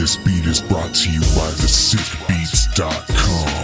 This beat is brought to you by thesickbeats.com.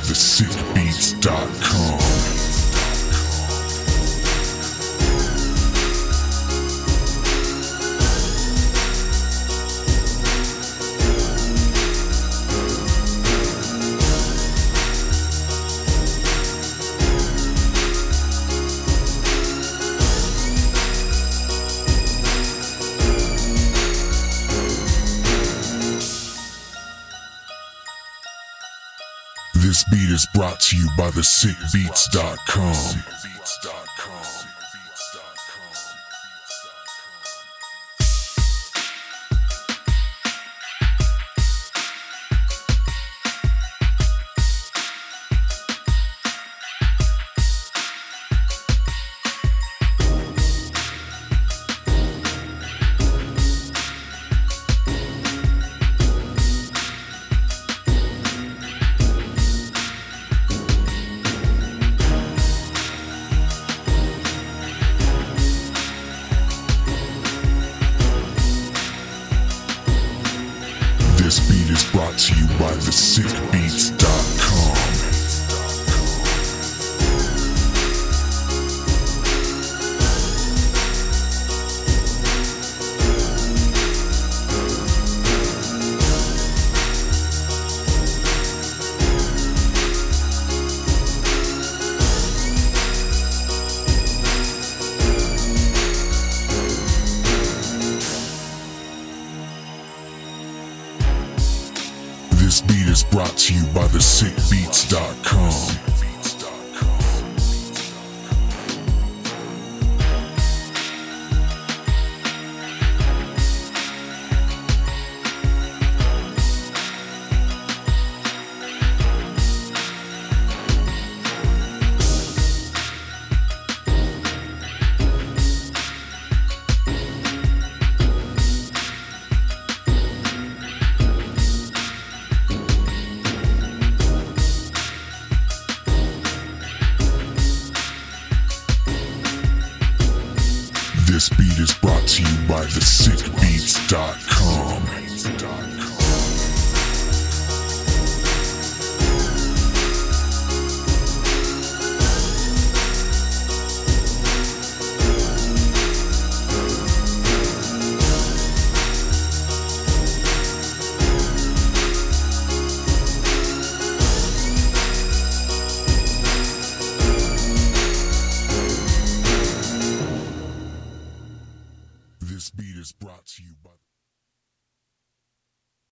thesickbeats.com. This beat is brought to you by thesickbeats.com. This you by is brought to you by thesickbeats.com. This beat is brought to you by thesickbeats.com. Speed is brought to you by.